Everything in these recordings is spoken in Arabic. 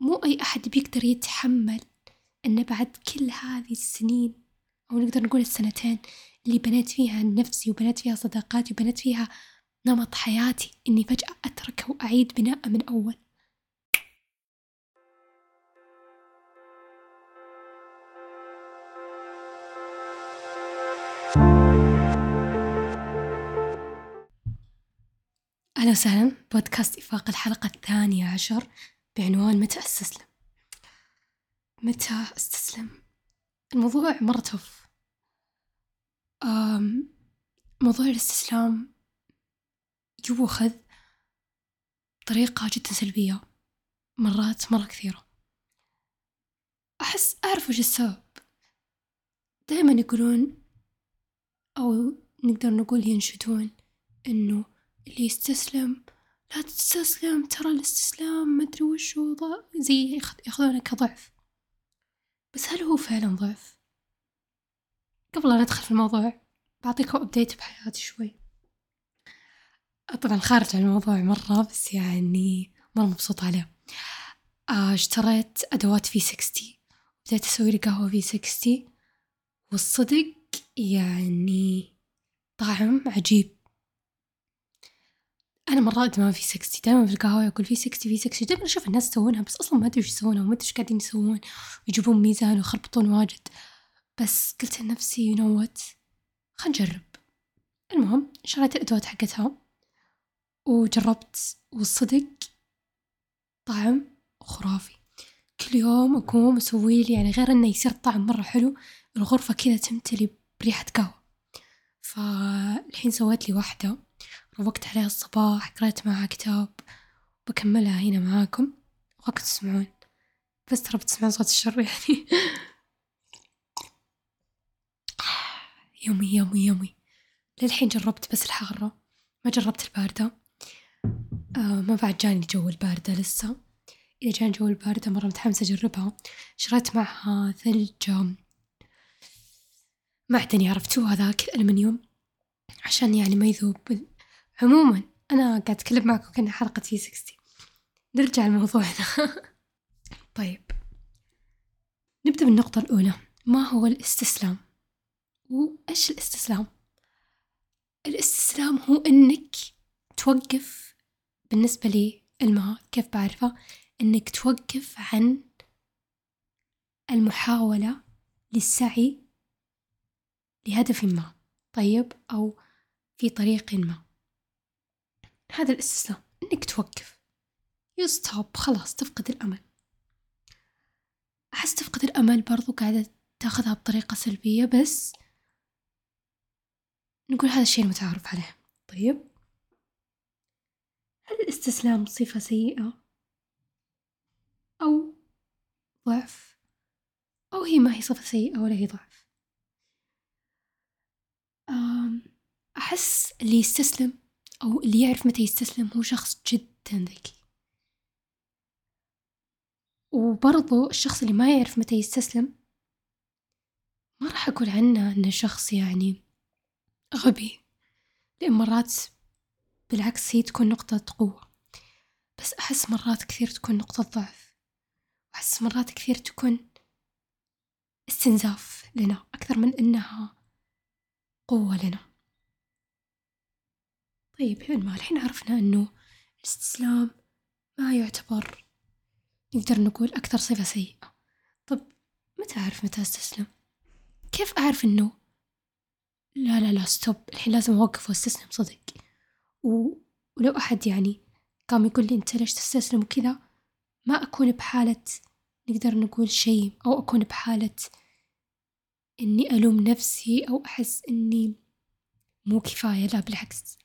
مو أي أحد بيقدر يتحمل إنه بعد كل هذه السنين أو نقدر نقول السنتين اللي بنيت فيها نفسي وبنيت فيها صداقاتي وبنيت فيها نمط حياتي إني فجأة أتركه وأعيد بناءه من أول. أهلا وسهلا بودكاست إفاق الحلقة الثانية عشر. بعنوان متى أستسلم؟ متى أستسلم؟ الموضوع مرة توف موضوع الاستسلام يؤخذ بطريقة جدا سلبية مرات مرة كثيرة. أحس أعرف وش السبب. دائما يقولون أو نقدر نقول ينشدون إنه اللي يستسلم لا تستسلم ترى الاستسلام مدري وشو زي ياخذونه كضعف. بس هل هو فعلا ضعف؟ قبل لا ندخل في الموضوع بعطيكم update بحياتي شوي. طبعا خارج عن الموضوع مرة بس يعني مرة مبسوطة عليه. آه، اشتريت أدوات V sixty بديت أسوي لي قهوة V sixty والصدق يعني طعم عجيب. أنا مرة أدمان V sixty دائما في القهوة أقول V sixty V sixty دائما أشوف الناس يسوونها بس أصلا ما أدري وش يسوونها وما أدري وش قاعدين يسوون. ويجيبون ميزان ويخربطون واجد. بس قلت لنفسي you know what خل نجرب. المهم شريت الأدوات حقتها وجربت والصدق طعم خرافي. كل يوم أقوم أسوي لي يعني غير إنه يصير الطعم مرة حلو الغرفة كذا تمتلي بريحة قهوة. فالحين سويت لي واحدة. روقت عليها الصباح قرأت معها كتاب بكملها هنا معاكم. وقت تسمعون. بس ترى بتسمعون صوت الشر يعني. يومي يومي يومي. للحين جربت بس الحارة. ما جربت الباردة. آه ما بعد جاني جو الباردة لسه. إذا جاني جو الباردة مرة متحمسة أجربها. شريت معها ثلج معدني عرفتوه هذاك الألمنيوم عشان يعني ما يذوب عموما أنا قاعد أتكلم معكم كأنها حلقة V sixty نرجع لموضوعنا طيب. نبدأ بالنقطة الأولى. ما هو الاستسلام؟ وإيش الاستسلام؟ الاستسلام هو إنك توقف بالنسبة لي الماء كيف بعرفه إنك توقف عن المحاولة للسعي لهدف ما طيب أو في طريق ما. هذا الاستسلام إنك توقف. يستوب خلاص تفقد الأمل. أحس تفقد الأمل برضو قاعدة تاخذها بطريقة سلبية بس نقول هذا الشيء المتعارف عليه. طيب. هل الاستسلام صفة سيئة؟ أو ضعف؟ أو هي ما هي صفة سيئة ولا هي ضعف؟ أحس اللي يستسلم أو اللي يعرف متى يستسلم هو شخص جدا ذكي. وبرضو الشخص اللي ما يعرف متى يستسلم ما راح أقول عنه أنه شخص يعني غبي لأن مرات بالعكس هي تكون نقطة قوة. بس أحس مرات كثير تكون نقطة ضعف. وأحس مرات كثير تكون استنزاف لنا أكثر من إنها قوة لنا. طيب حين ما الحين عرفنا إنه الاستسلام ما يعتبر نقدر نقول أكثر صفة سيئة. طب متى أعرف متى أستسلم؟ كيف أعرف إنه لا لا لا ستوب الحين لازم أوقف وأستسلم صدق. و... ولو أحد يعني قام يقول لي أنت ليش تستسلم وكذا ما أكون بحالة نقدر نقول شيء أو أكون بحالة إني ألوم نفسي أو أحس إني مو كفاية. لا بالعكس.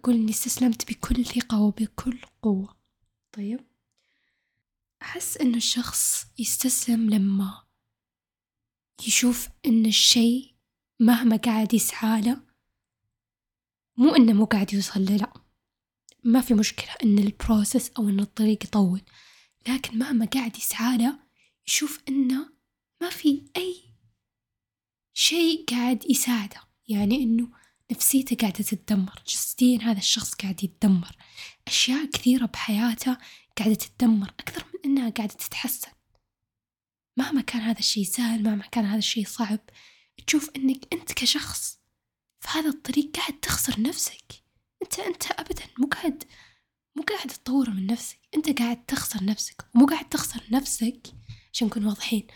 أقول إني استسلمت بكل ثقة وبكل قوة. طيب. أحس إن الشخص يستسلم لما يشوف إن الشيء مهما قاعد يسعى له مو إنه مو قاعد يوصل له لأ. ما في مشكلة إن البروسس أو إن الطريق يطول. لكن مهما قاعد يسعى له يشوف إنه ما في أي شيء قاعد يساعده. يعني إنه نفسيته قاعدة تتدمر. جسديا هذا الشخص قاعد يتدمر. أشياء كثيرة بحياته قاعدة تتدمر أكثر من إنها قاعدة تتحسن. مهما كان هذا الشيء سهل مهما كان هذا الشيء صعب تشوف إنك أنت كشخص في هذا الطريق قاعد تخسر نفسك. أنت أنت أبدا مو قاعد مو قاعد تطور من نفسك. أنت قاعد تخسر نفسك ومو قاعد تخسر نفسك عشان نكون واضحين.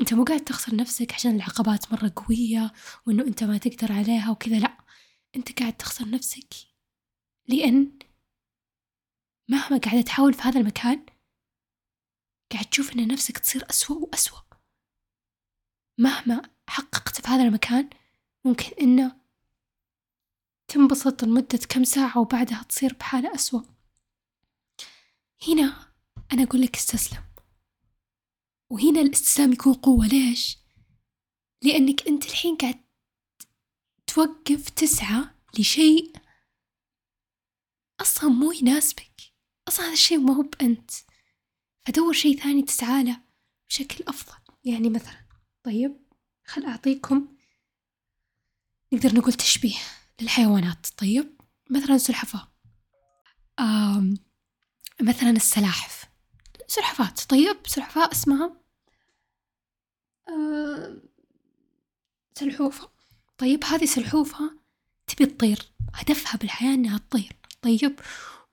أنت مو قاعد تخسر نفسك عشان العقبات مرة قوية وإنه أنت ما تقدر عليها وكذا لأ. أنت قاعد تخسر نفسك. لأن مهما قاعدة تحاول في هذا المكان قاعد تشوف إن نفسك تصير أسوأ وأسوأ. مهما حققت في هذا المكان ممكن إنه تنبسط لمدة كم ساعة وبعدها تصير بحالة أسوأ. هنا أنا أقول لك استسلم. وهنا الاستسلام يكون قوة. ليش؟ لأنك أنت الحين قاعد توقف تسعى لشيء أصلا مو يناسبك. أصلا هذا الشيء ما هو بأنت فدور شيء ثاني تسعى له بشكل أفضل. يعني مثلا طيب خل أعطيكم نقدر نقول تشبيه للحيوانات. طيب مثلا سلحفاة. آم مثلا السلاحف. سلحفاة. طيب سلحفاة اسمها سلحوفة. طيب هذه سلحوفة؟ تبي تطير. هدفها بالحياة إنها تطير. طيب.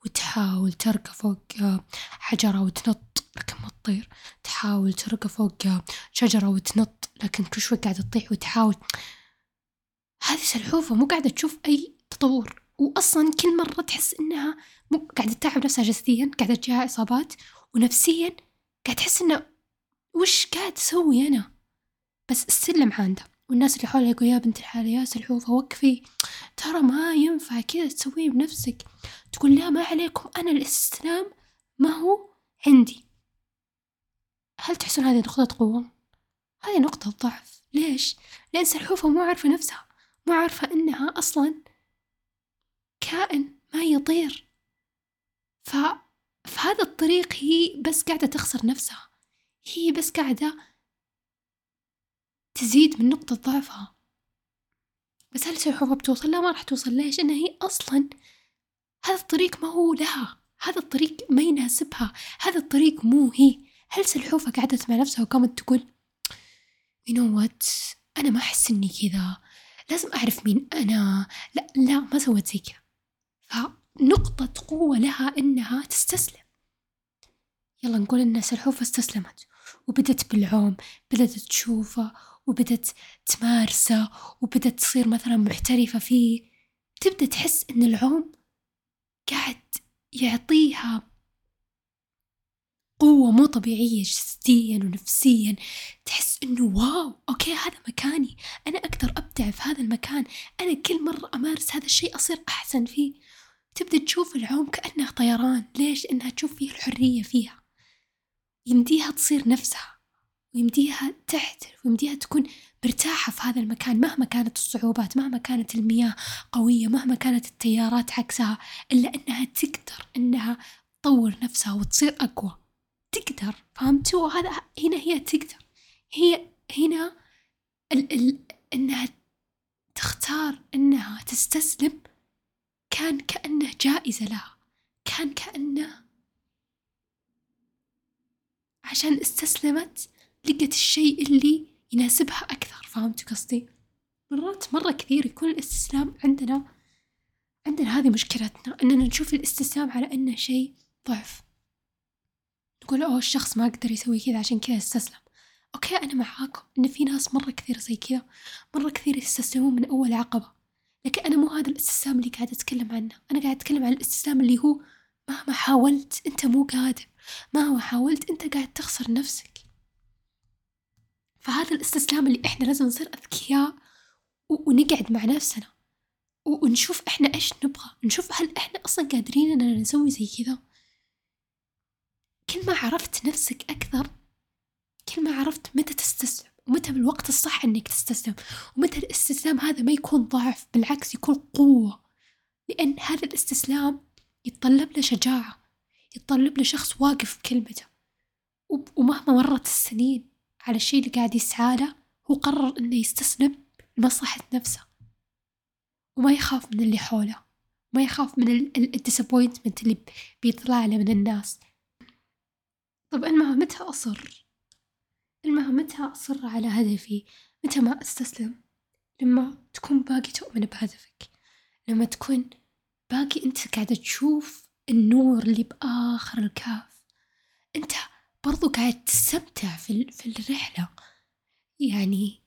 وتحاول ترقى فوق حجرة وتنط لكن ما تطير. تحاول ترقى فوق شجرة وتنط لكن كل شوي قاعدة تطيح وتحاول. هذه سلحوفة مو قاعدة تشوف أي تطور. وأصلا كل مرة تحس إنها مو قاعدة تتعب نفسها جسديا قاعدة تجيها إصابات. ونفسيا قاعدة تحس إنه وش قاعد أسوي أنا؟ بس السلم عنده والناس اللي حولها يقول يا بنت الحلال يا سلحوفة وقفي. ترى ما ينفع كذا تسويه بنفسك. تقول لا ما عليكم أنا الاستسلام ما هو عندي. هل تحسون هذه نقطة قوة؟ هذه نقطة ضعف. ليش؟ لأن سلحوفة مو عارفة نفسها مو عارفة إنها أصلا كائن ما يطير. ف... في هذا الطريق هي بس قاعدة تخسر نفسها. هي بس قاعدة تزيد من نقطة ضعفها. بس هل سلحفاة بتوصل؟ لا ما راح توصل. ليش؟ إن هي أصلا هذا الطريق ما هو لها. هذا الطريق ما يناسبها. هذا الطريق مو هي. هل سلحوفة قعدت مع نفسها وقامت تقول you know what? أنا ما أحس إني كذا. لازم أعرف مين أنا. لا لا ما سوت زي كذا. فنقطة قوة لها إنها تستسلم. يلا نقول إن سلحوفة استسلمت. وبدت بالعوم بدأت تشوفه وبدت تمارسه وبدت تصير مثلا محترفة فيه تبدأ تحس إن العوم قاعد يعطيها قوة مو طبيعية جسديا ونفسيا. تحس إنه واو أوكي هذا مكاني أنا أقدر أبدع في هذا المكان أنا كل مرة أمارس هذا الشيء أصير أحسن فيه. تبدأ تشوف العوم كأنه طيران ليش؟ إنها تشوف فيه الحرية فيها. يمديها تصير نفسها. ويمديها تحترف ويمديها تكون مرتاحة في هذا المكان مهما كانت الصعوبات مهما كانت المياه قوية مهما كانت التيارات عكسها إلا أنها تقدر أنها تطور نفسها وتصير أقوى. تقدر فهمتوا؟ وهذا هنا هي تقدر. هي هنا ال ال إنها تختار إنها تستسلم كان كأنه جائزة لها كان كأنه عشان استسلمت لقت الشيء اللي يناسبها أكثر فهمت قصدي؟ مرات مرة كثير يكون الاستسلام عندنا عندنا هذه مشكلتنا إننا نشوف الاستسلام على إنه شيء ضعف. نقول أوه الشخص ما قدر يسوي كذا عشان كذا استسلم. أوكي أنا معاكم إن في ناس مرة كثير زي كذا مرة كثير يستسلمون من أول عقبة. لكن أنا مو هذا الاستسلام اللي قاعدة أتكلم عنه. أنا قاعدة أتكلم عن الاستسلام اللي هو مهما حاولت أنت مو قادر مهما حاولت أنت قاعد تخسر نفسك. فهذا الاستسلام اللي إحنا لازم نصير أذكياء ونقعد مع نفسنا. ونشوف إحنا إيش نبغى. نشوف هل إحنا أصلا قادرين إننا نسوي زي كذا. كل ما عرفت نفسك أكثر كل ما عرفت متى تستسلم ومتى بالوقت الصح إنك تستسلم ومتى الاستسلام هذا ما يكون ضعف بالعكس يكون قوة. لأن هذا الاستسلام يتطلب له شجاعة يتطلب له شخص واقف بكلمته. ومهما مرت السنين على الشيء اللي قاعد يسعى له هو قرر إنه يستسلم لمصلحة نفسه. وما يخاف من اللي حوله ما يخاف من الديسابوينتمنت اللي بيطلع له من الناس. طب المها متى أصر؟ المها متى أصر على هدفي؟ متى ما أستسلم؟ لما تكون باقي تؤمن بهدفك. لما تكون باقي أنت قاعدة تشوف النور اللي بآخر الكهف. أنت برضو قاعد تستمتع في, في الرحلة. يعني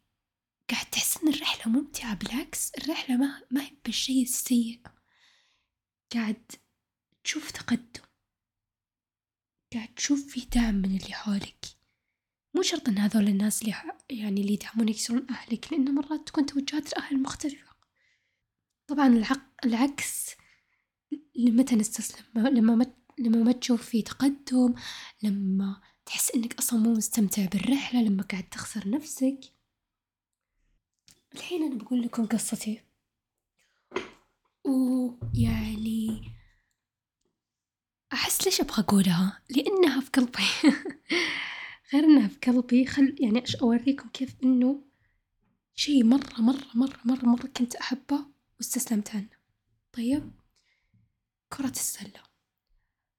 قاعد تحس إن الرحلة ممتعة بالعكس الرحلة ما, ما هي بالشيء السيء. قاعد تشوف تقدم. قاعد تشوف في دعم من اللي حولك. مو شرط إن هذول الناس اللي يعني اللي يدعمونك يصيرون أهلك لأن مرات تكون توجهات الأهل مختلفة. طبعا العق... العكس لمتى نستسلم؟ لما ما لما ما تشوف في تقدم لما تحس إنك أصلا مو مستمتع بالرحلة لما قاعد تخسر نفسك. الحين أنا بقول لكم قصتي. ويعني أحس ليش أبغى أقولها؟ لأنها في قلبي. غير إنها في قلبي خل يعني أوريكم كيف إنه شي مرة مرة مرة مرة مرة كنت أحبه واستسلمت عنه. طيب؟ كرة السلة.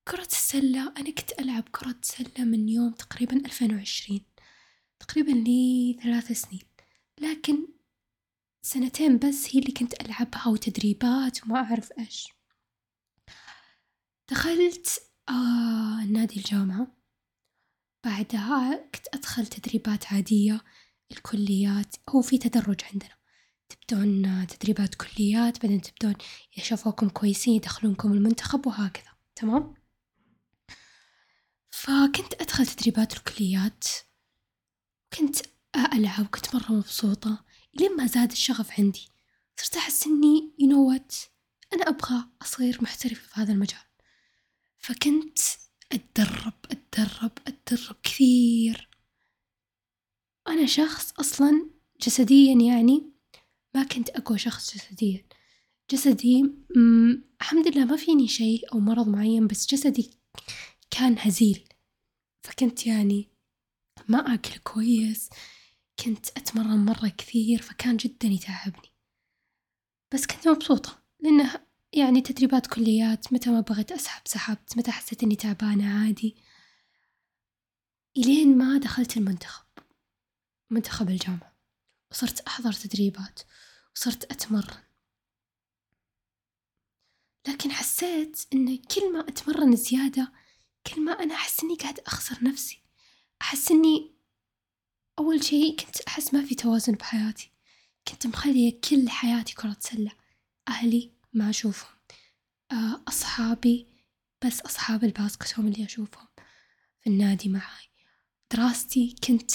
كرة السلة أنا كنت ألعب كرة سلة من يوم تقريبا ألفين وعشرين تقريبا لي ثلاث سنين. لكن سنتين بس هي اللي كنت ألعبها وتدريبات وما أعرف إيش. دخلت آه نادي الجامعة. بعدها كنت أدخل تدريبات عادية الكليات. هو في تدرج عندنا. تبدون تدريبات كليات بعدين تبدون يشوفوكم كويسين يدخلونكم المنتخب وهكذا. تمام؟ فكنت أدخل تدريبات الكليات كنت ألعب كنت مرة مبسوطة. لين ما زاد الشغف عندي صرت أحس إني what أنا أبغى أصير محترفة في هذا المجال. فكنت أتدرب أتدرب أتدرب كثير. أنا شخص أصلا جسديا يعني ما كنت أقوى شخص جسديا. جسدي الحمد لله ما فيني شيء أو مرض معين بس جسدي كان هزيل. فكنت يعني ما أكل كويس كنت أتمرن مرة كثير فكان جدا يتعبني. بس كنت مبسوطة لأنه يعني تدريبات كليات متى ما بغيت أسحب سحبت متى حسيت إني تعبانة عادي. إلين ما دخلت المنتخب منتخب الجامعة. وصرت أحضر تدريبات وصرت أتمرن. لكن حسيت إن كل ما أتمرن زيادة كل ما أنا أحس إني قاعد أخسر نفسي. أحس إني أول شي كنت أحس ما في توازن بحياتي. كنت مخلية كل حياتي كرة سلة. أهلي ما أشوفهم. آه، أصحابي بس أصحاب الباسكت هم اللي أشوفهم. في النادي معاي. دراستي كنت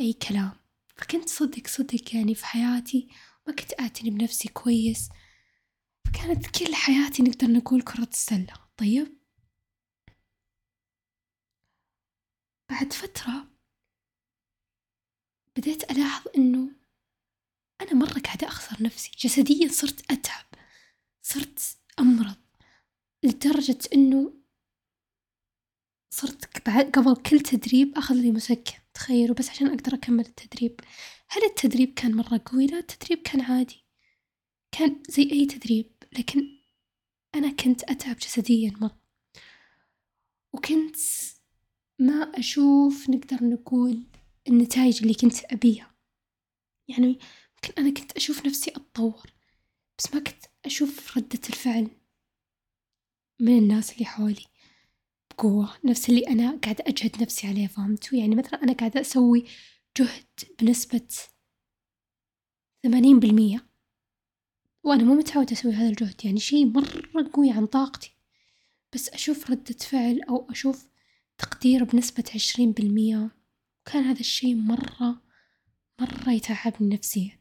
أي كلام. فكنت صدق صدق يعني في حياتي ما كنت أعتني بنفسي كويس. فكانت كل حياتي نقدر نقول كرة السلة طيب؟ بعد فترة بديت ألاحظ إنه أنا مرة قاعدة أخسر نفسي. جسديا صرت أتعب صرت أمرض لدرجة إنه صرت بعد قبل كل تدريب أخذ لي مسكن تخيلوا بس عشان أقدر أكمل التدريب. هل التدريب كان مرة قوي؟ لا التدريب كان عادي. كان زي أي تدريب لكن أنا كنت أتعب جسديا مرة. وكنت ما أشوف نقدر نقول النتائج اللي كنت أبيها. يعني يمكن أنا كنت أشوف نفسي أتطور بس ما كنت أشوف ردة الفعل من الناس اللي حولي بقوة نفس اللي أنا قاعدة أجهد نفسي عليه فهمتوا؟ يعني مثلا أنا قاعدة أسوي جهد بنسبة ثمانين بالمية وأنا مو متعودة أسوي هذا الجهد يعني شي مرة قوي عن طاقتي. بس أشوف ردة فعل أو أشوف تقدير بنسبة عشرين بالمية. وكان هذا الشي مرة مرة يتعبني نفسيا.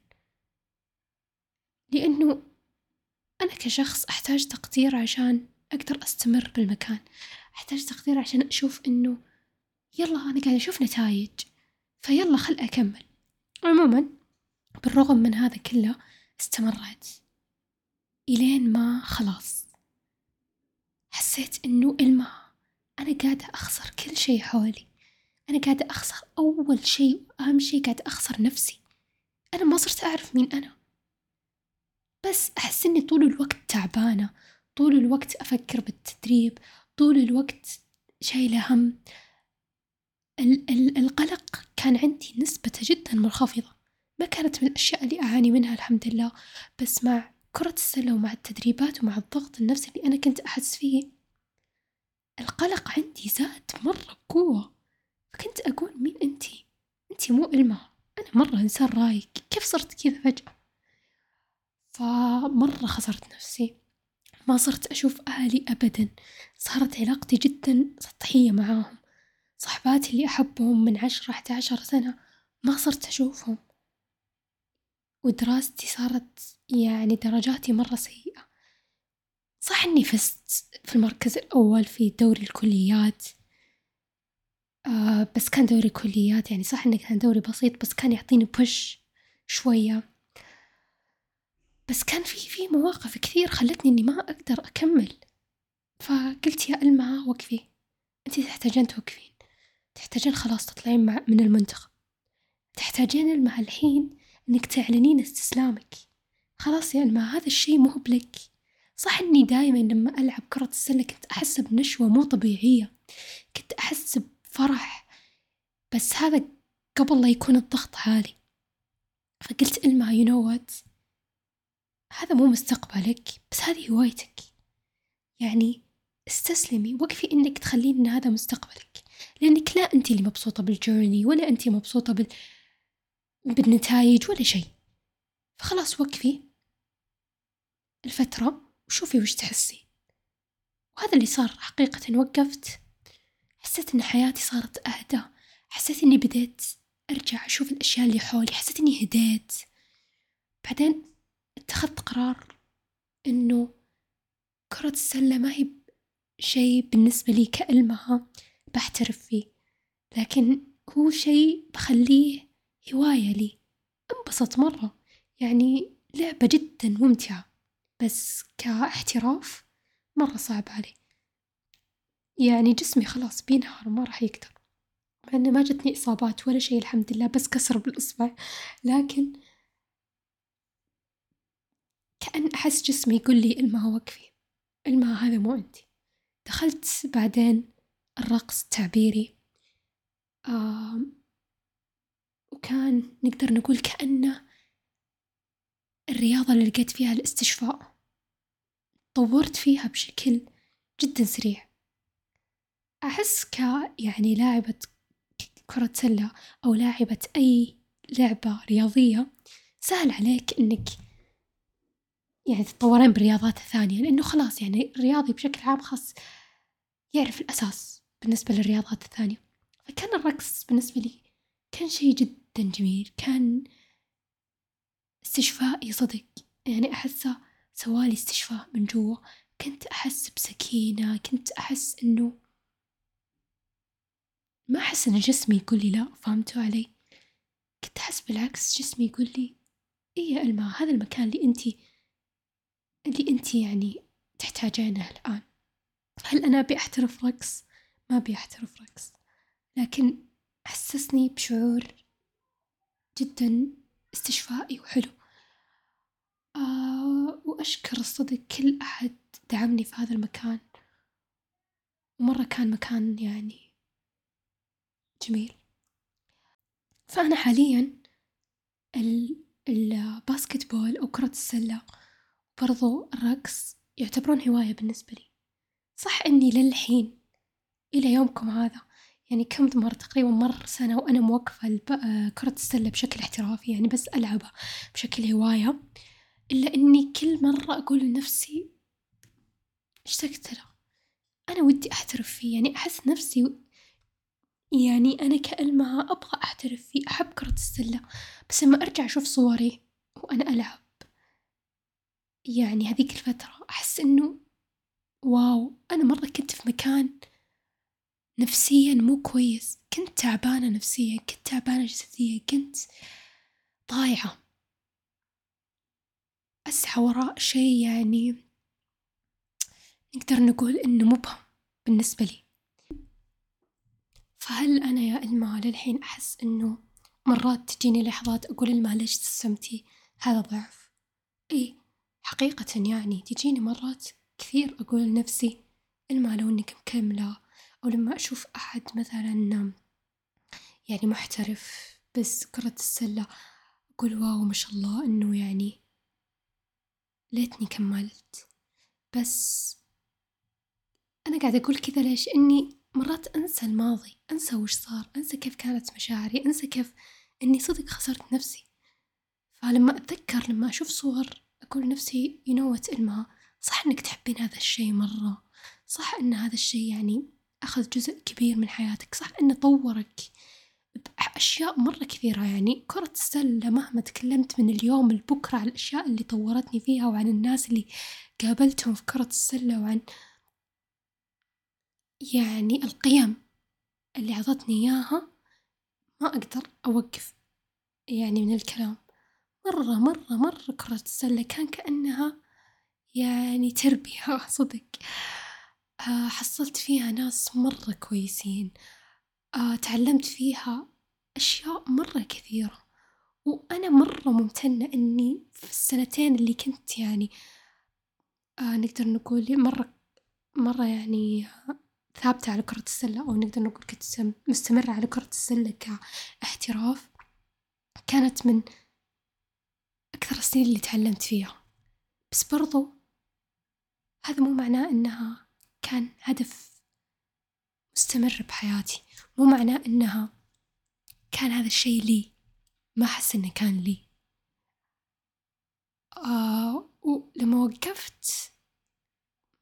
لأنه أنا كشخص أحتاج تقدير عشان أقدر أستمر بالمكان. أحتاج تقدير عشان أشوف إنه يلا أنا قاعدة أشوف نتايج فيلا خل أكمل. عموما بالرغم من هذا كله استمرت إلين ما خلاص. حسيت إنه الماء أنا قاعدة أخسر كل شي حولي. أنا قاعدة أخسر أول شي وأهم شي قاعدة أخسر نفسي. أنا ما صرت أعرف مين أنا. بس أحس إني طول الوقت تعبانة طول الوقت أفكر بالتدريب طول الوقت شايلة هم. ال- ال- القلق كان عندي نسبته جدا منخفضة. ما كانت من الأشياء اللي أعاني منها الحمد لله. بس مع كرة السلة ومع التدريبات ومع الضغط النفسي اللي أنا كنت أحس فيه القلق عندي زاد مرة بقوة. فكنت أقول مين أنتي؟ أنتي مو إلما. أنا مرة إنسان رايق. كيف صرت كذا فجأة؟ فمرة خسرت نفسي. ما صرت أشوف أهلي أبدا. صارت علاقتي جدا سطحية معاهم. صحباتي اللي أحبهم من عشرة أحد عشر سنة ما صرت أشوفهم. ودراستي صارت يعني درجاتي مرة سيئة. صح إني فزت في المركز الأول في دوري الكليات. آه بس كان دوري كليات يعني صح إنه كان دوري بسيط بس كان يعطيني بوش شوية. بس كان في في مواقف كثير خلتني إني ما أقدر أكمل. فقلت يا ألمى وقفي. أنت تحتاجين توقفين. تحتاجين خلاص تطلعين مع من المنتخب. تحتاجين ألمى الحين إنك تعلنين استسلامك. خلاص يا ألمى هذا الشي مو بلك. صح إني دايما لما ألعب كرة السلة كنت أحس بنشوة مو طبيعية. كنت أحس بفرح. بس هذا قبل لا يكون الضغط عالي. فقلت إلما you know what هذا مو مستقبلك بس هذه هوايتك. يعني استسلمي وقفي إنك تخلين إن هذا مستقبلك. لأنك لا أنت اللي مبسوطة بال journey ولا أنت مبسوطة بال... بالنتائج ولا شيء. فخلاص وقفي. الفترة وشوفي وش تحسي. وهذا اللي صار حقيقة وقفت. حسيت إن حياتي صارت أهدى. حسيت إني بديت أرجع أشوف الأشياء اللي حولي. حسيت إني هديت. بعدين اتخذت قرار إنه كرة السلة ما هي شيء بالنسبة لي كألمها بحترف فيه. لكن هو شيء بخليه هواية لي. انبسط مرة. يعني لعبة جدا ممتعة. بس كاحتراف مرة صعب علي. يعني جسمي خلاص بينهار ما راح يقدر. مع إنه ما جتني إصابات ولا شيء الحمد لله بس كسر بالإصبع. لكن كأن أحس جسمي يقول لي المها وقفي. المها هذا مو أنت دخلت بعدين الرقص التعبيري. آه وكان نقدر نقول كأنه الرياضة اللي لقيت فيها الاستشفاء. طورت فيها بشكل جدا سريع. أحس ك يعني لاعبة كرة سلة أو لاعبة أي لعبة رياضية سهل عليك إنك يعني تتطورين بالرياضات الثانية لأنه خلاص يعني الرياضي بشكل عام خاص يعرف الأساس بالنسبة للرياضات الثانية. فكان الرقص بالنسبة لي كان شي جدا جميل كان استشفائي صدق. يعني أحسه سوالي استشفاء من جوا كنت أحس بسكينة كنت أحس إنه ما أحس إن جسمي يقول لي لا فهمتوا علي؟ كنت أحس بالعكس جسمي يقول لي إيه يا ألما هذا المكان اللي أنتي اللي أنتي يعني تحتاجينه الآن. هل أنا أبي أحترف رقص؟ ما أبي أحترف رقص. لكن حسسني بشعور جدا استشفائي وحلو. آه وأشكر الصدق كل أحد دعمني في هذا المكان. ومرة كان مكان يعني جميل. فأنا حاليا الباسكت بول أو كرة السلة برضو الرقص يعتبرون هواية بالنسبة لي. صح إني للحين إلى يومكم هذا يعني كم مر تقريبا مر سنة وأنا موقفة كرة السلة بشكل احترافي يعني بس ألعبها بشكل هواية. إلا إني كل مرة أقول لنفسي اشتقت له أنا ودي أحترف فيه يعني أحس نفسي يعني أنا كألمها أبغى أحترف فيه أحب كرة السلة بس لما أرجع أشوف صوري وأنا ألعب يعني هذيك الفترة أحس إنه واو أنا مرة كنت في مكان نفسيا مو كويس كنت تعبانة نفسيا كنت تعبانة جسديا كنت ضايعة. أسعى وراء شي يعني نقدر نقول إنه مبهم بالنسبة لي. فهل أنا يا إلما للحين أحس إنه مرات تجيني لحظات أقول إلما ليش تسمتي؟ هذا ضعف. إيه حقيقة يعني تجيني مرات كثير أقول لنفسي إلما لو إنك مكملة أو لما أشوف أحد مثلا يعني محترف بس كرة السلة أقول واو ما شاء الله إنه يعني ليتني كملت. بس أنا قاعدة أقول كذا ليش؟ إني مرات أنسى الماضي أنسى وش صار أنسى كيف كانت مشاعري أنسى كيف إني صدق خسرت نفسي. فلما أتذكر لما أشوف صور أقول لنفسي ينوت إلما صح إنك تحبين هذا الشي مرة. صح إن هذا الشي يعني أخذ جزء كبير من حياتك. صح إنه طورك. بأشياء مرة كثيرة يعني كرة السلة مهما تكلمت من اليوم لبكرة عن الأشياء اللي طورتني فيها وعن الناس اللي قابلتهم في كرة السلة وعن يعني القيم اللي عطتني إياها ما أقدر أوقف يعني من الكلام. مرة مرة مرة كرة السلة كان كأنها يعني تربية صدق. آه، حصلت فيها ناس مرة كويسين. آه، تعلمت فيها أشياء مرة كثيرة. وأنا مرة ممتنة إني في السنتين اللي كنت يعني آه، نقدر نقول مرة مرة يعني ثابتة على كرة السلة أو نقدر نقول كنت مستمرة على كرة السلة كاحتراف كانت من أكثر السنين اللي تعلمت فيها. بس برضو هذا مو معناه إنها كان هدف مستمر بحياتي. مو معناه إنها كان هذا الشي لي. ما أحس إنه كان لي. آه ولما وقفت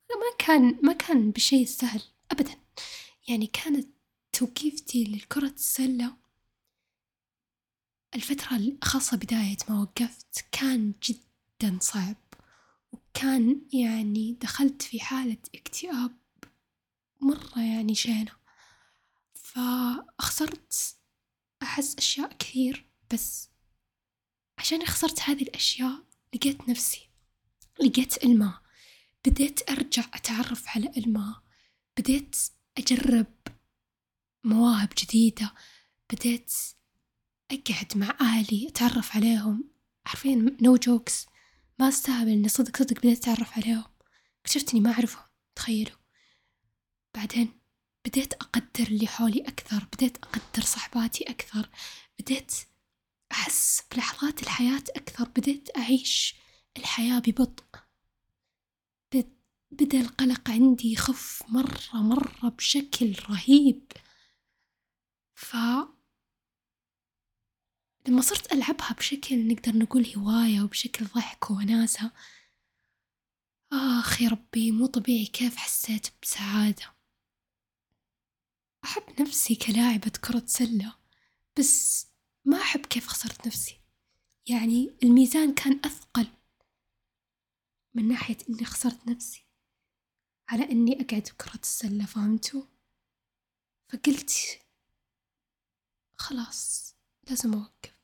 ما كان ما كان بشيء سهل أبدا. يعني كانت توقيفتي لكرة السلة الفترة الخاصة بداية ما وقفت كان جدا صعب. وكان يعني دخلت في حالة اكتئاب مرة يعني شينة. فخسرت أحس أشياء كثير بس عشان خسرت هذه الأشياء لقيت نفسي لقيت الماء بديت أرجع أتعرف على الماء بديت أجرب مواهب جديدة. بديت أقعد مع أهلي أتعرف عليهم. عارفين no jokes ما استهبل إني صدق صدق بديت أتعرف عليهم. اكتشفت إني ما أعرفهم. تخيلوا. بعدين بديت أقدر اللي حولي أكثر بديت أقدر صحباتي أكثر بديت أحس بلحظات الحياة أكثر بديت أعيش الحياة ببطء. بدأ القلق عندي يخف مرة مرة بشكل رهيب. ف لما صرت ألعبها بشكل نقدر نقول هواية وبشكل ضحك ووناسة آخ يا ربي مو طبيعي كيف حسيت بسعادة. أحب نفسي كلاعبة كرة سلة بس ما أحب كيف خسرت نفسي. يعني الميزان كان أثقل من ناحية إني خسرت نفسي. على إني أقعد بكرة السلة فهمتوا؟ فقلت خلاص لازم أوقف.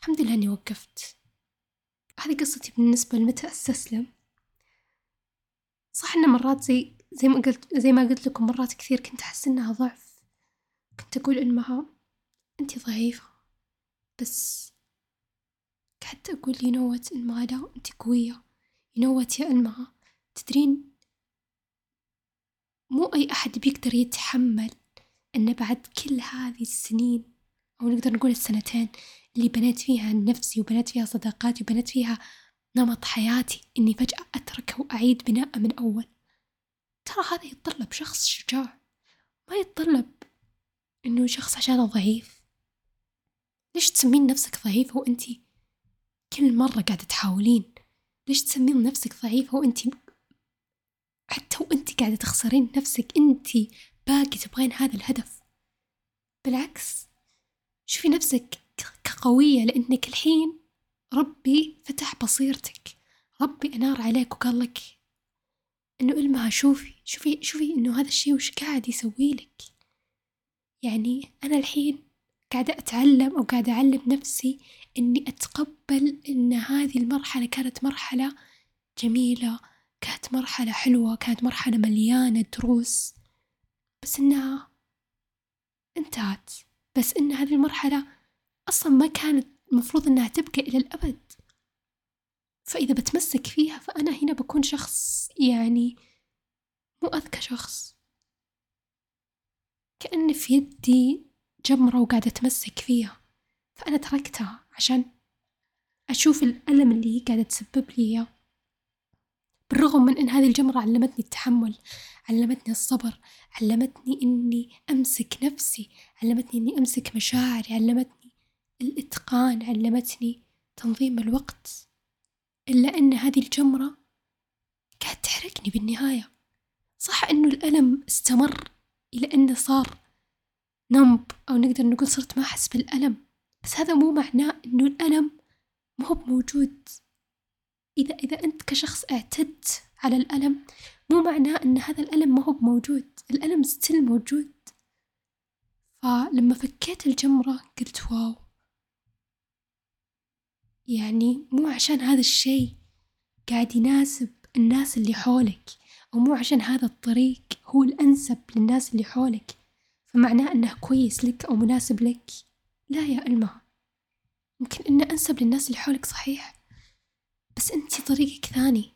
الحمد لله إني وقفت. هذه قصتي بالنسبة لمتى أستسلم؟ صح إن مرات زي زي ما قلت زي ما قلت لكم مرات كثير كنت أحس إنها ضعف. كنت أقول إنها أنتي ضعيفة بس قعدت أقول ينوت إنما لا أنتي قوية. ينوت يا إنما تدرين؟ مو أي أحد بيقدر يتحمل أن بعد كل هذه السنين أو نقدر نقول السنتين اللي بنيت فيها نفسي وبنيت فيها صداقاتي وبنيت فيها نمط حياتي إني فجأة أتركه وأعيد بناءه من أول. ترى هذا يتطلب شخص شجاع ما يتطلب إنه شخص عشانه ضعيف. ليش تسمين نفسك ضعيفة وأنتي كل مرة قاعدة تحاولين؟ ليش تسمين نفسك ضعيفة وأنتي حتى وأنت قاعدة تخسرين نفسك؟ أنت باقي تبغين هذا الهدف. بالعكس شوفي نفسك كقوية لأنك الحين ربي فتح بصيرتك. ربي أنار عليك وقال لك إنه إلمها شوفي شوفي شوفي إنه هذا الشي وش قاعد يسوي لك. يعني أنا الحين قاعدة أتعلم أو قاعدة أعلم نفسي إني أتقبل إن هذه المرحلة كانت مرحلة جميلة كانت مرحلة حلوة كانت مرحلة مليانة دروس. بس إنها انتهت. بس إن هذه المرحلة أصلا ما كانت المفروض إنها تبقى إلى الأبد. فإذا بتمسك فيها فأنا هنا بكون شخص يعني مو أذكى شخص. كأن في يدي جمرة وقاعدة أتمسك فيها. فأنا تركتها عشان أشوف الألم اللي هي قاعدة تسبب لي إياه. بالرغم من أن هذه الجمرة علمتني التحمل علمتني الصبر علمتني إني أمسك نفسي علمتني إني أمسك مشاعري علمتني الإتقان علمتني تنظيم الوقت. إلا أن هذه الجمرة قاعد تحرقني بالنهاية. صح إنه الألم استمر إلى أنه صار نمب أو نقدر نقول صرت ما أحس بالألم. بس هذا مو معناه إنه الألم مو موجود إذا إذا أنت كشخص اعتدت على الألم مو معناه أن هذا الألم ما هو موجود الألم ستيل موجود. فلما فكيت الجمرة قلت wow. يعني مو عشان هذا الشيء قاعد يناسب الناس اللي حولك أو مو عشان هذا الطريق هو الأنسب للناس اللي حولك. فمعناه أنه كويس لك أو مناسب لك. لا يا ألمة يمكن إنه أنسب للناس اللي حولك صحيح بس أنتي طريقك ثاني.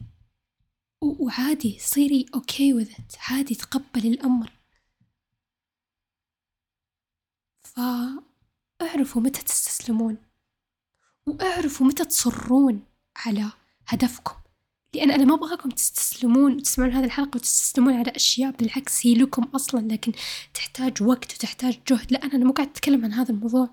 وعادي صيري okay with عادي تقبلي الأمر. فأعرفوا متى تستسلمون. وأعرفوا متى تصرون على هدفكم. لأن أنا ما أبغاكم تستسلمون وتسمعون هذه الحلقة وتستسلمون على أشياء بالعكس هي لكم أصلا لكن تحتاج وقت وتحتاج جهد. لأن أنا مو قاعد أتكلم عن هذا الموضوع.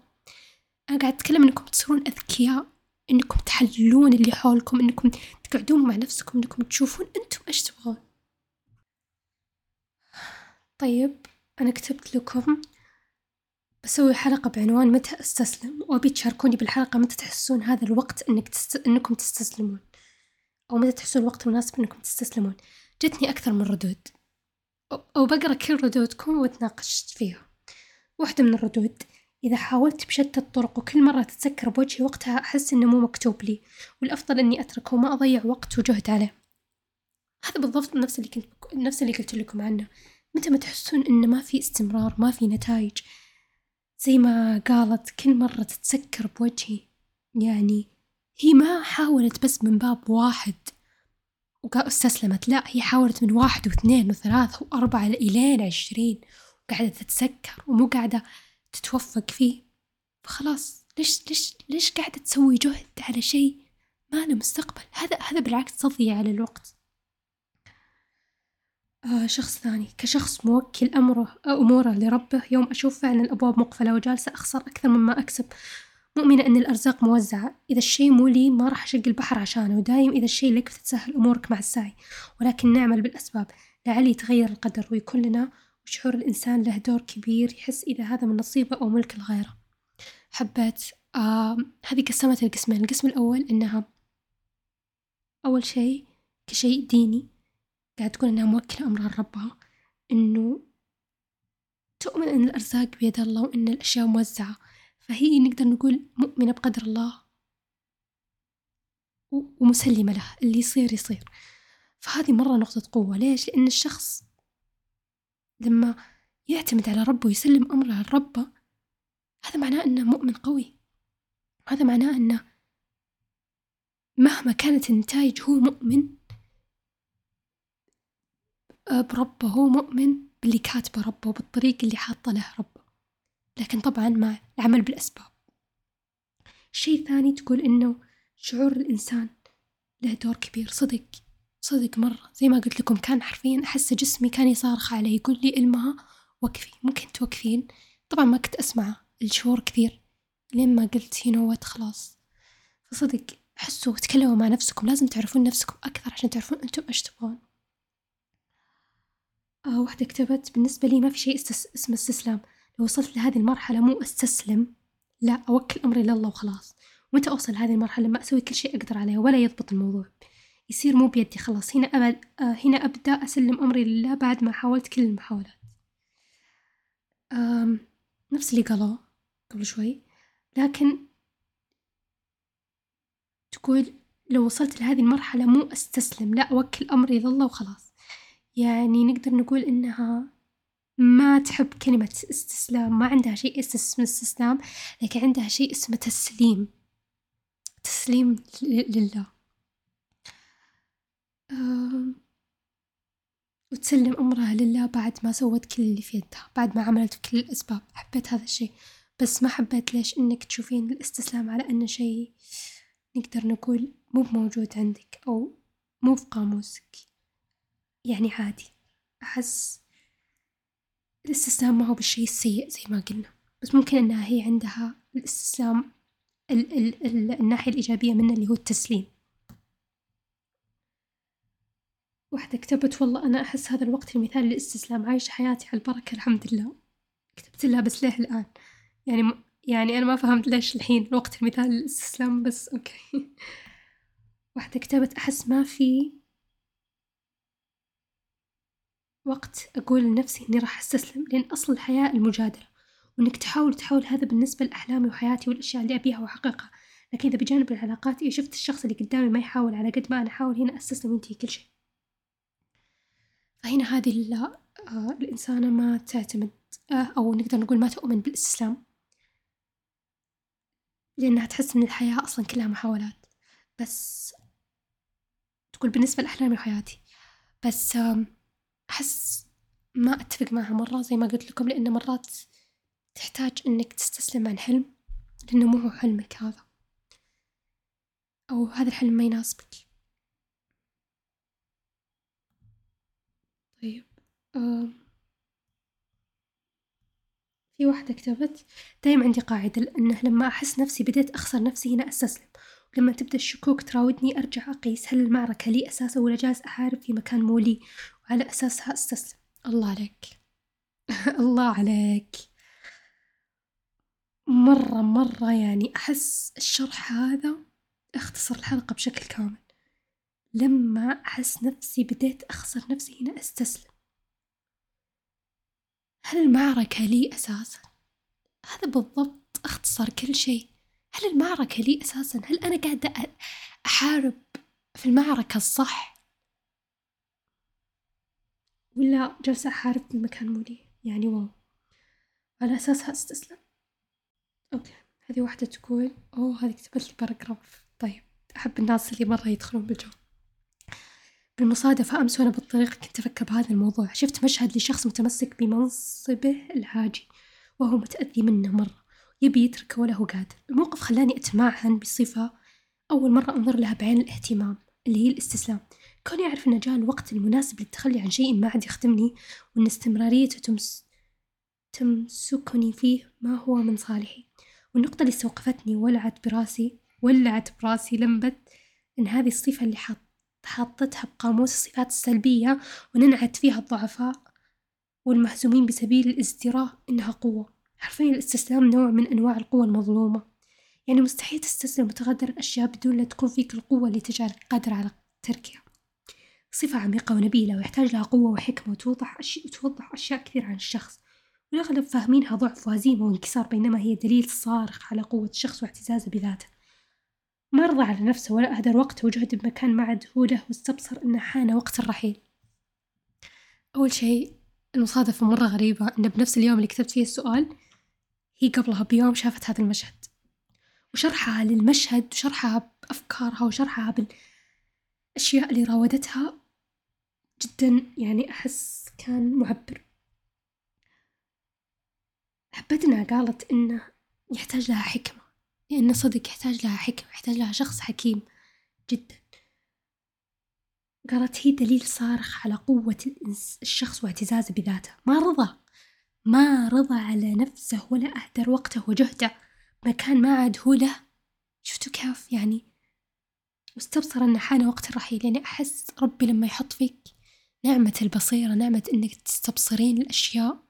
أنا قاعد أتكلم إنكم تصيرون أذكياء إنكم تحللون اللي حولكم إنكم تقعدون مع نفسكم إنكم تشوفون أنتم إيش تبغون. طيب أنا كتبت لكم بسوي حلقة بعنوان متى أستسلم؟ وأبي تشاركوني بالحلقة متى تحسون هذا الوقت إنك تست... إنكم تستسلمون؟ أو متى تحسون الوقت مناسب إنكم تستسلمون؟ جتني أكثر من ردود. أو بقرأ كل ردودكم وتناقشت فيها واحدة من الردود إذا حاولت بشتى الطرق وكل مرة تتسكر بوجهي وقتها أحس إنه مو مكتوب لي والأفضل إني أتركه وما أضيع وقت وجهد عليه. هذا بالضبط نفس اللي كنت نفس اللي قلت لكم عنه. متى ما تحسون إنه ما في استمرار ما في نتائج زي ما قالت كل مرة تتسكر بوجهي. يعني هي ما حاولت بس من باب واحد. واستسلمت لا هي حاولت من واحد واثنين وثلاثة وأربعة إلين عشرين. وقاعدة تتسكر ومو قاعدة تتوفق فيه. فخلاص ليش ليش ليش قاعدة تسوي جهد على شيء ما له مستقبل؟ هذا هذا بالعكس تضيع على الوقت. آه شخص ثاني. كشخص موكل أمره أموره لربه. يوم أشوف فعلا الأبواب مقفلة وجالسة أخسر أكثر مما أكسب. مؤمنة أن الأرزاق موزعة. إذا الشيء مو لي ما راح أشق البحر عشانه. ودايم إذا الشيء لك فتتسهل أمورك مع السعي. ولكن نعمل بالأسباب. لعلي يتغير القدر ويكون لنا وشعور الإنسان له دور كبير يحس إذا هذا من نصيبه أو ملك الغيرة. حبيت آه هذه قسمت القسمين القسم الأول إنها أول شيء كشيء ديني. قاعد تقول إنها موكلة أمرها لربها إنه تؤمن إن الأرزاق بيد الله وإن الأشياء موزعة فهي نقدر نقول مؤمنة بقدر الله ومسلمة له اللي يصير يصير. فهذه مرة نقطة قوة. ليش؟ لأن الشخص لما يعتمد على ربه ويسلم أمره لربه هذا معناه أنه مؤمن قوي. هذا معناه أنه مهما كانت النتائج هو مؤمن. بربه هو مؤمن باللي كاتبه ربه وبالطريق اللي حاطه له ربه. لكن طبعا مع العمل بالأسباب. شيء ثاني تقول إنه شعور الإنسان له دور كبير. صدق صدق مرة. زي ما قلت لكم كان حرفيا أحس جسمي كان يصارخ علي يقول لي إلمها وقفي. ممكن توقفين؟ طبعا ما كنت أسمع الشعور كثير لين ما قلت هنا خلاص. فصدق حسوا تكلموا مع نفسكم. لازم تعرفون نفسكم أكثر عشان تعرفون أنتم إيش تبغون آه واحدة كتبت بالنسبة لي ما في شيء اسمه استسلام. لو وصلت لهذه المرحلة مو أستسلم لا أوكل أمري لله وخلاص. متى أوصل لهذه المرحلة؟ لما أسوي كل شيء أقدر عليه ولا يضبط الموضوع. يصير مو بيدي خلاص. هنا أبد آه هنا أبدأ أسلم أمري لله بعد ما حاولت كل المحاولات. نفس اللي قالوه قبل شوي. لكن تقول لو وصلت لهذه المرحلة مو أستسلم لا أوكل أمري لله وخلاص. يعني نقدر نقول إنها ما تحب كلمة استسلام ما عندها شيء اسمه استسلام لكن عندها شيء اسمه تسليم. تسليم لله. وتسلم أمرها لله بعد ما سوت كل اللي في يدها بعد ما عملت كل الأسباب. حبيت هذا الشيء. بس ما حبيت ليش إنك تشوفين الاستسلام على أنه شيء نقدر نقول مو موجود عندك أو مو في قاموسك. يعني عادي. أحس الاستسلام ما هو بالشيء السيء زي ما قلنا. بس ممكن إنها هي عندها الاستسلام ال ال ال الناحية الإيجابية منه اللي هو التسليم. واحدة كتبت والله أنا أحس هذا الوقت المثالي للاستسلام. عايشة حياتي على البركة الحمد لله. كتبت لها بس ليه الآن؟ يعني يعني أنا ما فهمت ليش الحين الوقت المثالي للاستسلام بس أوكي. واحدة كتبت أحس ما في وقت أقول لنفسي إني راح أستسلم لأن أصل الحياة المجادلة وإنك تحاول تحاول هذا بالنسبة لأحلامي وحياتي والأشياء اللي أبيها وأحققها لكن إذا بجانب العلاقات إذا شفت الشخص اللي قدامي ما يحاول على قد ما أنا أحاول هنا أستسلم وينتهي كل شيء. فهنا هذه آه، الإنسانة ما تعتمد آه، أو نقدر نقول ما تؤمن بالإستسلام. لأنها تحس إن الحياة أصلا كلها محاولات. بس تقول بالنسبة لأحلامي وحياتي بس أحس ما أتفق معها مرة زي ما قلت لكم لأن مرات تحتاج إنك تستسلم عن حلم لأنه مو هو حلمك هذا. أو هذا الحلم ما يناسبك. طيب في واحدة كتبت دايم عندي قاعدة أنه لما أحس نفسي بديت أخسر نفسي هنا أستسلم. ولما تبدأ الشكوك تراودني أرجع أقيس هل المعركة لي أساسا ولا جالس أحارب في مكان مو لي. وعلى أساسها أستسلم الله عليك الله عليك مرة مرة يعني أحس الشرح هذا أختصر الحلقة بشكل كامل لما أحس نفسي بديت أخسر نفسي هنا أستسلم هل المعركة لي أساسا؟ هذا بالضبط أختصر كل شيء هل المعركة لي أساسا؟ هل أنا قاعدة أحارب في المعركة الصح؟ ولا جالسة أحارب في المكان مو لي؟ يعني wow. على أساسها أستسلم. okay. هذه واحدة تقول أوه هذه كتبت لي paragraph طيب. أحب الناس اللي مرة يدخلون بالجو. بالمصادفة أمس وأنا بالطريق كنت أفكر بهذا الموضوع. شفت مشهد لشخص متمسك بمنصبه العاجي وهو متأذي منه مرة. يبي يتركه ولا هو قادر. الموقف خلاني أتمعن بصفة أول مرة أنظر لها بعين الاهتمام اللي هي الاستسلام. كوني أعرف أن جاء الوقت المناسب للتخلي عن شيء ما عاد يخدمني وأن استمراريته تمس تمسكني فيه ما هو من صالحي. والنقطة اللي استوقفتني ولعت براسي ولعت براسي لمبة إن هذه الصفة اللي حط حطتها بقاموس الصفات السلبية وننعت فيها الضعفاء والمهزومين بسبيل الازدراء إنها قوة. حرفيا الاستسلام نوع من أنواع القوة المظلومة. يعني مستحيل تستسلم وتغادر الأشياء بدون لا تكون فيك القوة اللي تجعلك قادر على تركها. صفة عميقة ونبيلة ويحتاج لها قوة وحكمة وتوضح أشياء وتوضح أشياء كثير عن الشخص. والأغلب فاهمينها ضعف وهزيمة وانكسار بينما هي دليل صارخ على قوة الشخص واعتزازه بذاته. ما رضى على نفسه ولا أهدر وقته وجهده بمكان ما عاد هو له واستبصر أنه حان وقت الرحيل. أول شيء المصادفة مرة غريبة أن بنفس اليوم اللي كتبت فيه السؤال هي قبلها بيوم شافت هذا المشهد. وشرحها للمشهد وشرحها بأفكارها وشرحها بالأشياء اللي راودتها. جدا يعني أحس كان معبر. حبيت إنها قالت إنه يحتاج لها حكمة لأن صدق يحتاج لها حكمة يحتاج لها شخص حكيم جدا. قالت هي دليل صارخ على قوة الشخص واعتزازه بذاته. ما رضى ما رضى على نفسه ولا أهدر وقته وجهده. مكان ما عاد هو له. شفتوا كيف؟ يعني واستبصر أن حان وقت الرحيل. يعني أحس ربي لما يحط فيك نعمة البصيرة نعمة إنك تستبصرين الأشياء.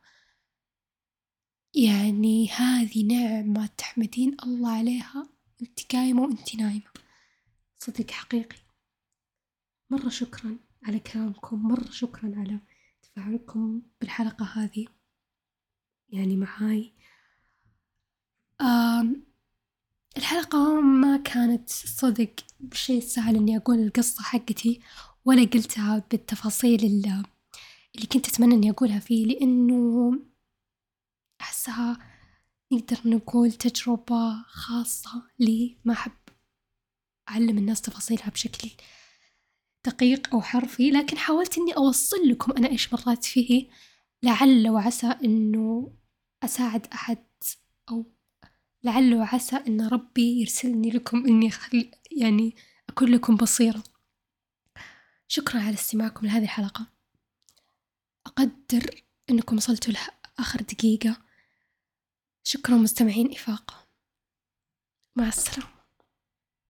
يعني هذه نعمة تحمدين الله عليها. وانت قايمة وأنت نايمة. صدق حقيقي. مرة شكرا على كلامكم مرة شكرا على تفاعلكم بالحلقة هذه. يعني معاي. آم الحلقة ما كانت صدق بشيء سهل إني أقول القصة حقتي. ولا قلتها بالتفاصيل اللي, اللي كنت أتمنى إني أقولها فيه لأنه أحسها نقدر نقول تجربة خاصة لي. ما أحب أعلم الناس تفاصيلها بشكل دقيق أو حرفي لكن حاولت إني أوصل لكم أنا إيش مرات فيه. لعل وعسى إنه أساعد أحد أو لعل وعسى إن ربي يرسلني لكم إني أخلي يعني أكون لكم بصيرة. شكرا على استماعكم لهذه الحلقة. أقدر إنكم وصلتوا لآخر دقيقة. شكرا مستمعين إفاقة مع السلامة.